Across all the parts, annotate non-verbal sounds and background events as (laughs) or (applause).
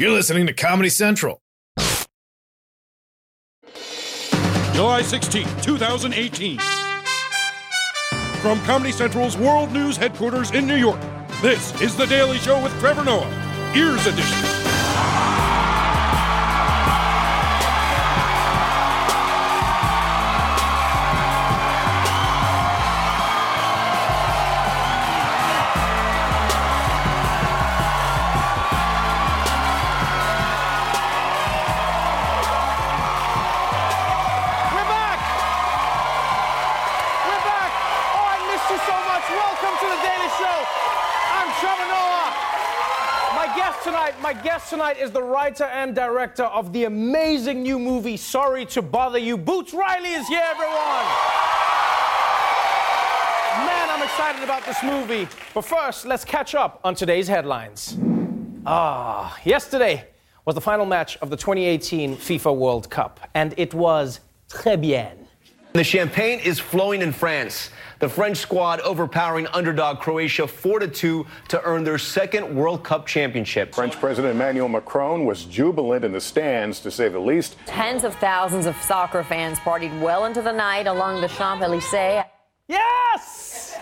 You're listening to Comedy Central. July 16, 2018. From Comedy Central's World News headquarters in New York, this is The Daily Show with Trevor Noah, Ears Edition. Tonight, is the writer and director of the amazing new movie Sorry to Bother You. Boots Riley is here, everyone. Man, I'm excited about this movie. But first, let's catch up on today's headlines. Ah, yesterday was the final match of the 2018 FIFA World Cup, and it was très bien. The champagne is flowing in France. The French squad overpowering underdog Croatia 4 2 to earn their second World Cup championship. French President Emmanuel Macron was jubilant in the stands, to say the least. Tens of thousands of soccer fans partied well into the night along the Champs Elysees. Yes!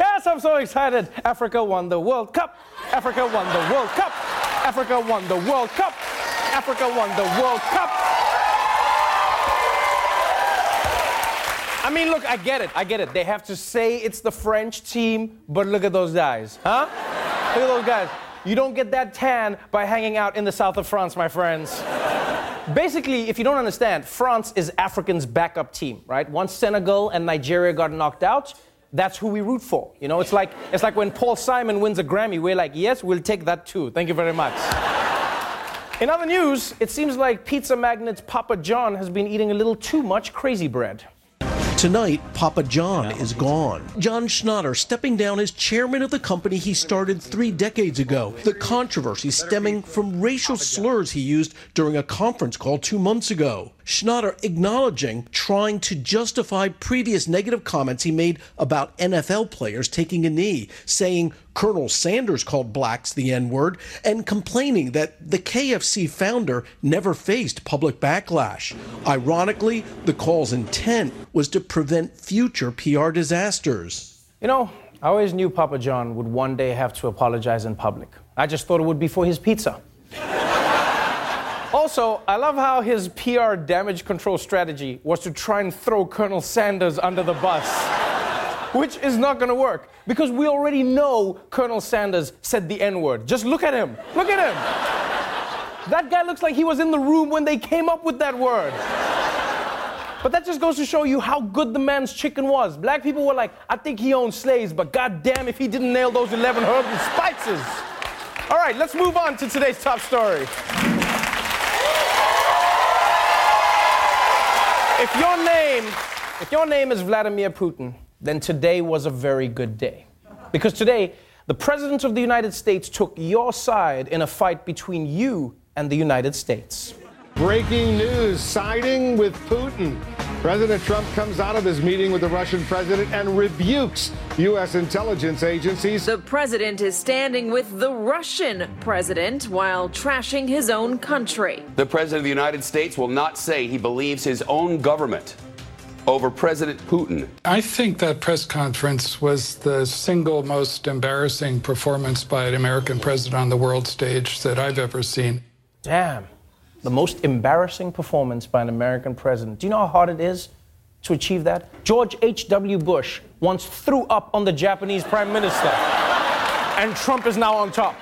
Yes, I'm so excited. Africa won the World Cup. Africa won the World Cup. Africa won the World Cup. Africa won the World Cup. I mean, look, I get it. I get it. They have to say it's the French team, but look at those guys, huh? Look at those guys. You don't get that tan by hanging out in the south of France, my friends. Basically, if you don't understand, France is African's backup team, right? Once Senegal and Nigeria got knocked out, that's who we root for. You know, it's like it's like when Paul Simon wins a Grammy, we're like, yes, we'll take that too. Thank you very much. In other news, it seems like pizza magnate Papa John has been eating a little too much crazy bread. Tonight, Papa John is gone. John Schnatter stepping down as chairman of the company he started three decades ago. The controversy stemming from racial slurs he used during a conference call two months ago. Schnatter acknowledging trying to justify previous negative comments he made about NFL players taking a knee, saying Colonel Sanders called blacks the N word, and complaining that the KFC founder never faced public backlash. Ironically, the call's intent was to prevent future PR disasters. You know, I always knew Papa John would one day have to apologize in public. I just thought it would be for his pizza. Also, I love how his PR damage control strategy was to try and throw Colonel Sanders under the bus. Which is not gonna work because we already know Colonel Sanders said the N word. Just look at him. Look at him. That guy looks like he was in the room when they came up with that word. But that just goes to show you how good the man's chicken was. Black people were like, I think he owns slaves, but goddamn if he didn't nail those 11 herbs and spices. All right, let's move on to today's top story. If your name, if your name is Vladimir Putin, then today was a very good day. Because today, the President of the United States took your side in a fight between you and the United States. Breaking news siding with Putin. President Trump comes out of his meeting with the Russian president and rebukes U.S. intelligence agencies. The president is standing with the Russian president while trashing his own country. The President of the United States will not say he believes his own government over President Putin. I think that press conference was the single most embarrassing performance by an American president on the world stage that I've ever seen. Damn. The most embarrassing performance by an American president. Do you know how hard it is to achieve that? George H.W. Bush once threw up on the Japanese prime minister, and Trump is now on top.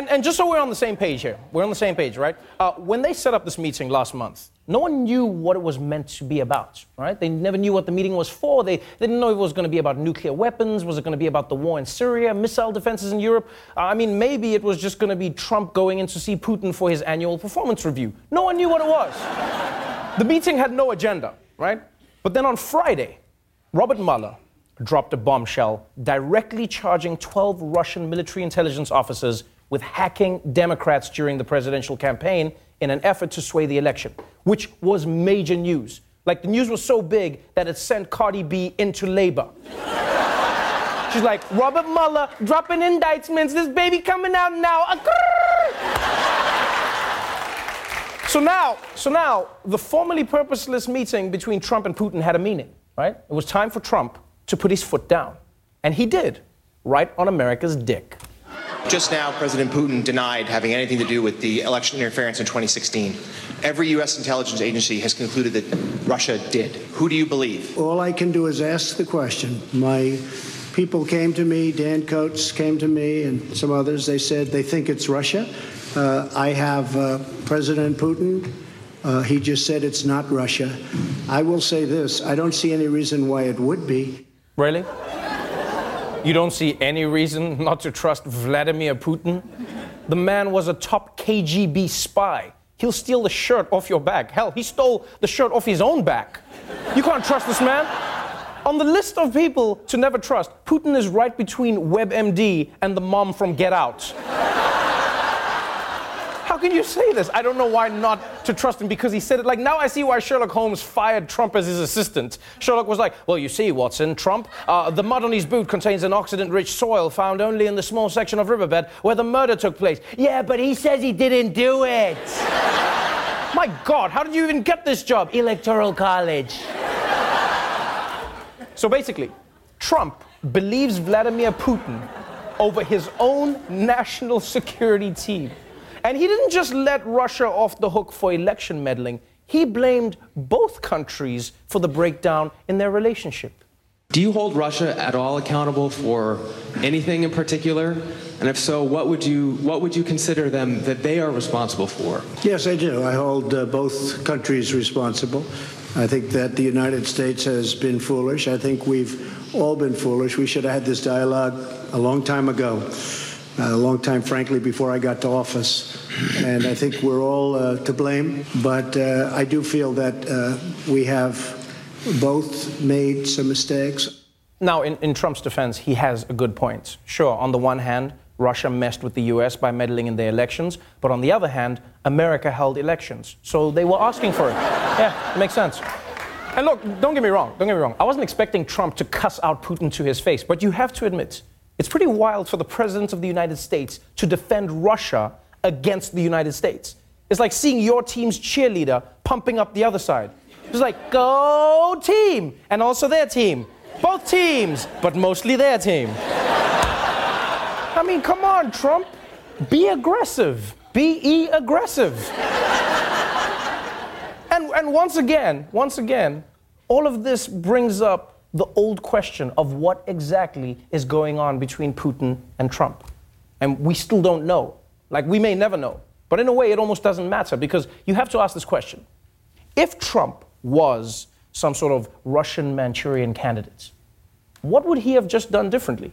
And, and just so we're on the same page here, we're on the same page, right? Uh, when they set up this meeting last month, no one knew what it was meant to be about, right? They never knew what the meeting was for. They, they didn't know if it was going to be about nuclear weapons. Was it going to be about the war in Syria, missile defenses in Europe? Uh, I mean, maybe it was just going to be Trump going in to see Putin for his annual performance review. No one knew what it was. (laughs) the meeting had no agenda, right? But then on Friday, Robert Mueller dropped a bombshell directly charging 12 Russian military intelligence officers with hacking Democrats during the presidential campaign in an effort to sway the election, which was major news. Like the news was so big that it sent Cardi B into labor. (laughs) She's like, Robert Mueller dropping indictments. This baby coming out now. So now, so now, the formerly purposeless meeting between Trump and Putin had a meaning, right? It was time for Trump to put his foot down. And he did, right on America's dick. Just now, President Putin denied having anything to do with the election interference in 2016. Every U.S. intelligence agency has concluded that Russia did. Who do you believe? All I can do is ask the question. My people came to me, Dan Coats came to me, and some others. They said they think it's Russia. Uh, I have uh, President Putin. Uh, he just said it's not Russia. I will say this I don't see any reason why it would be. Really? You don't see any reason (laughs) not to trust Vladimir Putin? The man was a top KGB spy. He'll steal the shirt off your back. Hell, he stole the shirt off his own back. You can't trust this man. On the list of people to never trust, Putin is right between WebMD and the mom from Get Out. Can you say this? I don't know why not to trust him because he said it. Like, now I see why Sherlock Holmes fired Trump as his assistant. Sherlock was like, Well, you see, Watson, Trump, uh, the mud on his boot contains an oxidant rich soil found only in the small section of riverbed where the murder took place. Yeah, but he says he didn't do it. (laughs) My God, how did you even get this job? Electoral college. so basically, Trump believes Vladimir Putin over his own national security team. And he didn't just let Russia off the hook for election meddling, he blamed both countries for the breakdown in their relationship. Do you hold Russia at all accountable for anything in particular? And if so, what would you what would you consider them that they are responsible for? Yes, I do. I hold uh, both countries responsible. I think that the United States has been foolish. I think we've all been foolish. We should have had this dialogue a long time ago a long time, frankly, before I got to office. And I think we're all uh, to blame. But uh, I do feel that uh, we have both made some mistakes. Now, in, in Trump's defense, he has a good point. Sure, on the one hand, Russia messed with the US by meddling in their elections, but on the other hand, America held elections. So they were asking for it. Yeah, it makes sense. And look, don't get me wrong, don't get me wrong. I wasn't expecting Trump to cuss out Putin to his face, but you have to admit, it's pretty wild for the President of the United States to defend Russia against the United States. It's like seeing your team's cheerleader pumping up the other side. It's like, go team, and also their team. Both teams, but mostly their team. I mean, come on, Trump. Be aggressive. Be aggressive. and, and once again, once again, all of this brings up the old question of what exactly is going on between Putin and Trump. And we still don't know. Like, we may never know. But in a way, it almost doesn't matter because you have to ask this question. If Trump was some sort of Russian Manchurian candidate, what would he have just done differently?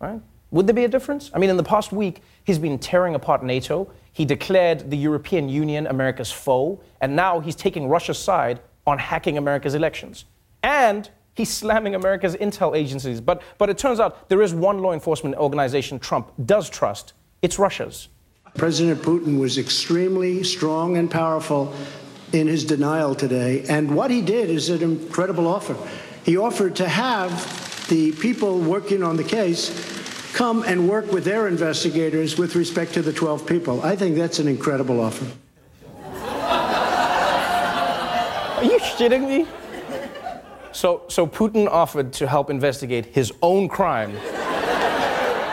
Right? Would there be a difference? I mean, in the past week, he's been tearing apart NATO. He declared the European Union America's foe, and now he's taking Russia's side on hacking America's elections. And He's slamming America's intel agencies. But, but it turns out there is one law enforcement organization Trump does trust it's Russia's. President Putin was extremely strong and powerful in his denial today. And what he did is an incredible offer. He offered to have the people working on the case come and work with their investigators with respect to the 12 people. I think that's an incredible offer. Are you shitting me? So, so Putin offered to help investigate his own crime.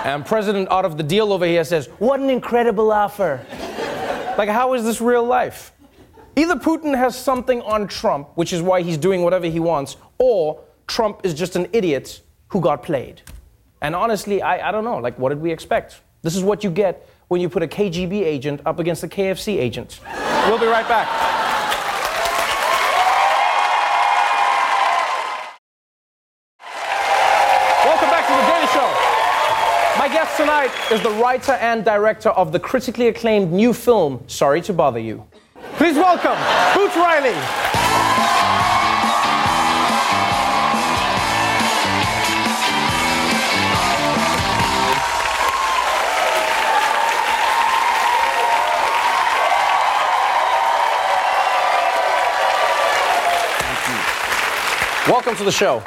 and President Art of the Deal over here says, What an incredible offer. like, how is this real life? Either Putin has something on Trump, which is why he's doing whatever he wants, or Trump is just an idiot who got played. And honestly, I, I don't know. Like, what did we expect? This is what you get when you put a KGB agent up against a KFC agent. We'll be right back. Tonight is the writer and director of the critically acclaimed new film, Sorry to Bother You. Please welcome Boots Riley. Welcome to the show.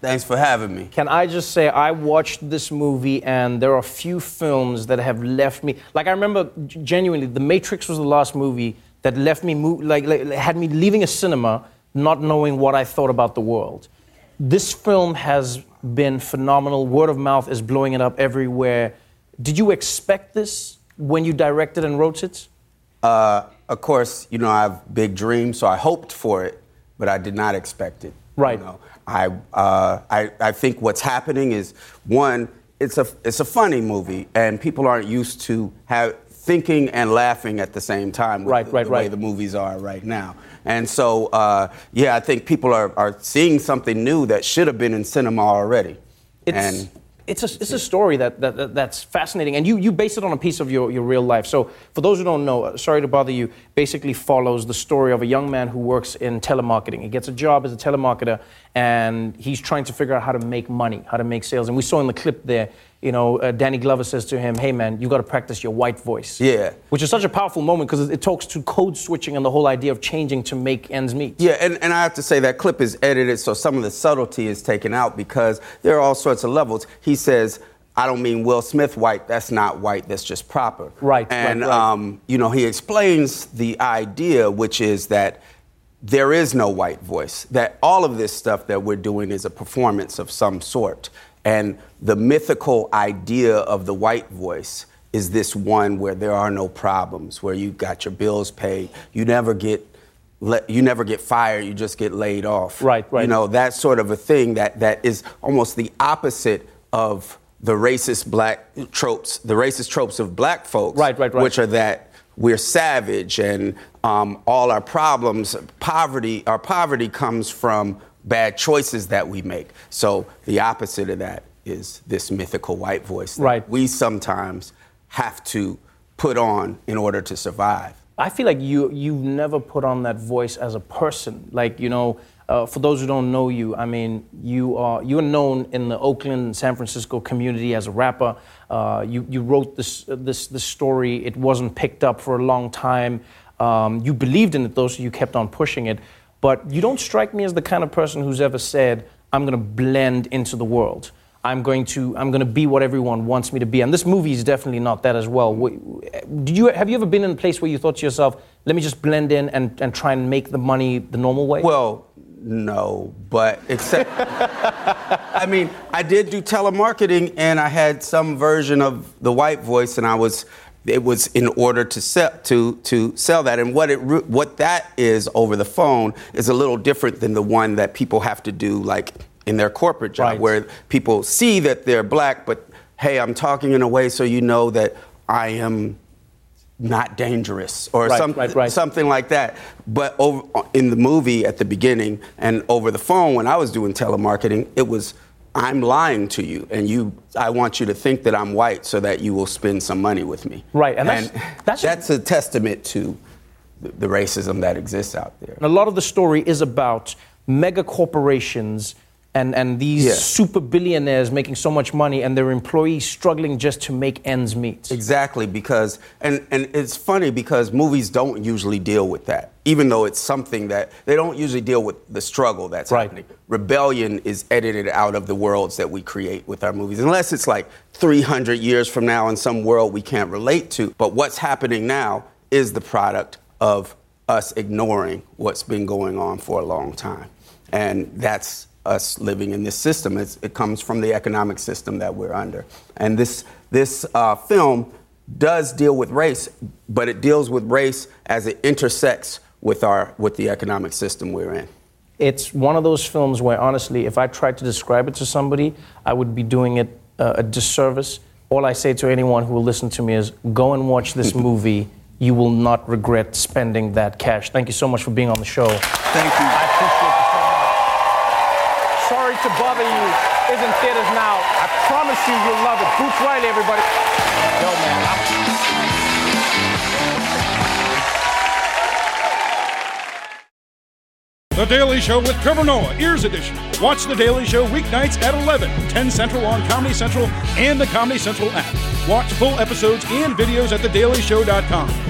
Thanks for having me. Can I just say I watched this movie and there are a few films that have left me like I remember genuinely The Matrix was the last movie that left me mo- like, like had me leaving a cinema not knowing what I thought about the world. This film has been phenomenal. Word of mouth is blowing it up everywhere. Did you expect this when you directed and wrote it? Uh, of course, you know, I have big dreams, so I hoped for it, but I did not expect it. Right. You know, I, uh, I, I think what's happening is one, it's a, it's a funny movie, and people aren't used to have, thinking and laughing at the same time with Right, the, right, the way right. the movies are right now. And so, uh, yeah, I think people are, are seeing something new that should have been in cinema already. It's, and it's, a, it's a story that, that, that- that's fascinating, and you, you base it on a piece of your, your real life. So, for those who don't know, uh, sorry to bother you, basically follows the story of a young man who works in telemarketing. He gets a job as a telemarketer, and he's trying to figure out how to make money, how to make sales. And we saw in the clip there, you know, uh, Danny Glover says to him, "Hey, man, you got to practice your white voice." Yeah. Which is such a powerful moment because it, talks to code switching and the whole idea of changing to make ends meet. Yeah, and, and I have to say that clip is edited so some of the subtlety is taken out because there are all sorts of levels. He says, I don't mean Will Smith white, that's not white, that's just proper. Right, And, right, right. Um, you know, he explains the idea, which is that there is no white voice, that all of this stuff that we're doing is a performance of some sort. And the mythical idea of the white voice is this one where there are no problems, where you got your bills paid, you never get le- you never get fired, you just get laid off. Right, right. You know, that sort of a thing that, that is almost the opposite of the racist black tropes, the racist tropes of black folks. Right, right, right. Which are that we're savage and um, all our problems, poverty, our poverty comes from bad choices that we make. So the opposite of that is this mythical white voice that Right. we sometimes have to put on in order to survive. I feel like you you've never put on that voice as a person. Like you know, uh, for those who don't know you, I mean, you are you are known in the Oakland and San Francisco community as a rapper. Uh, you you wrote this this this story. It wasn't picked up for a long time. Um, you believed in it though, so you kept on pushing it. But you don't strike me as the kind of person who's ever said, "I'm going to blend into the world." I'm going to I'm going to be what everyone wants me to be. And this movie is definitely not that as well. Did you have you ever been in a place where you thought to yourself, "Let me just blend in and, and try and make the money the normal way"? Well, no, but except, (laughs) I mean, I did do telemarketing and I had some version of the white voice, and I was, it was in order to sell to to sell that, and what it what that is over the phone is a little different than the one that people have to do like in their corporate job, Right. where people see that they're black, but hey, I'm talking in a way so you know that I am not dangerous or Right, some, right, something like that. But over, in the movie at the beginning and over the phone when I was doing telemarketing, it was I'm lying to you, and you. I want you to think that I'm white so that you will spend some money with me. Right, and that's- that's, a testament to the, the racism that exists out there. And a lot of the story is about mega corporations and, and these Yeah. super billionaires making so much money and their employees struggling just to make ends meet. Exactly, because and and it's funny because movies don't usually deal with that, even though it's something that they don't usually deal with the struggle that's happening. Rebellion is edited out of the worlds that we create with our movies, unless it's like 300 years from now in some world we can't relate to. But what's happening now is the product of us ignoring what's been going on for a long time, and that's us living in this system. It's, it comes from the economic system that we're under. And this, this uh, film does deal with race, but it deals with race as it intersects with, our, with the economic system we're in. It's one of those films where, honestly, if I tried to describe it to somebody, I would be doing it uh, a disservice. All I say to anyone who will listen to me is go and watch this (laughs) movie. You will not regret spending that cash. Thank you so much for being on the show. Thank you. To bother you is in theaters now. I promise you, you'll love it. Boots Riley, everybody. Yo, man. I'm- The Daily Show with Trevor Noah, Ears Edition. Watch The Daily Show weeknights at 11, 10 Central on Comedy Central and the Comedy Central app. Watch full episodes and videos at thedailyshow.com.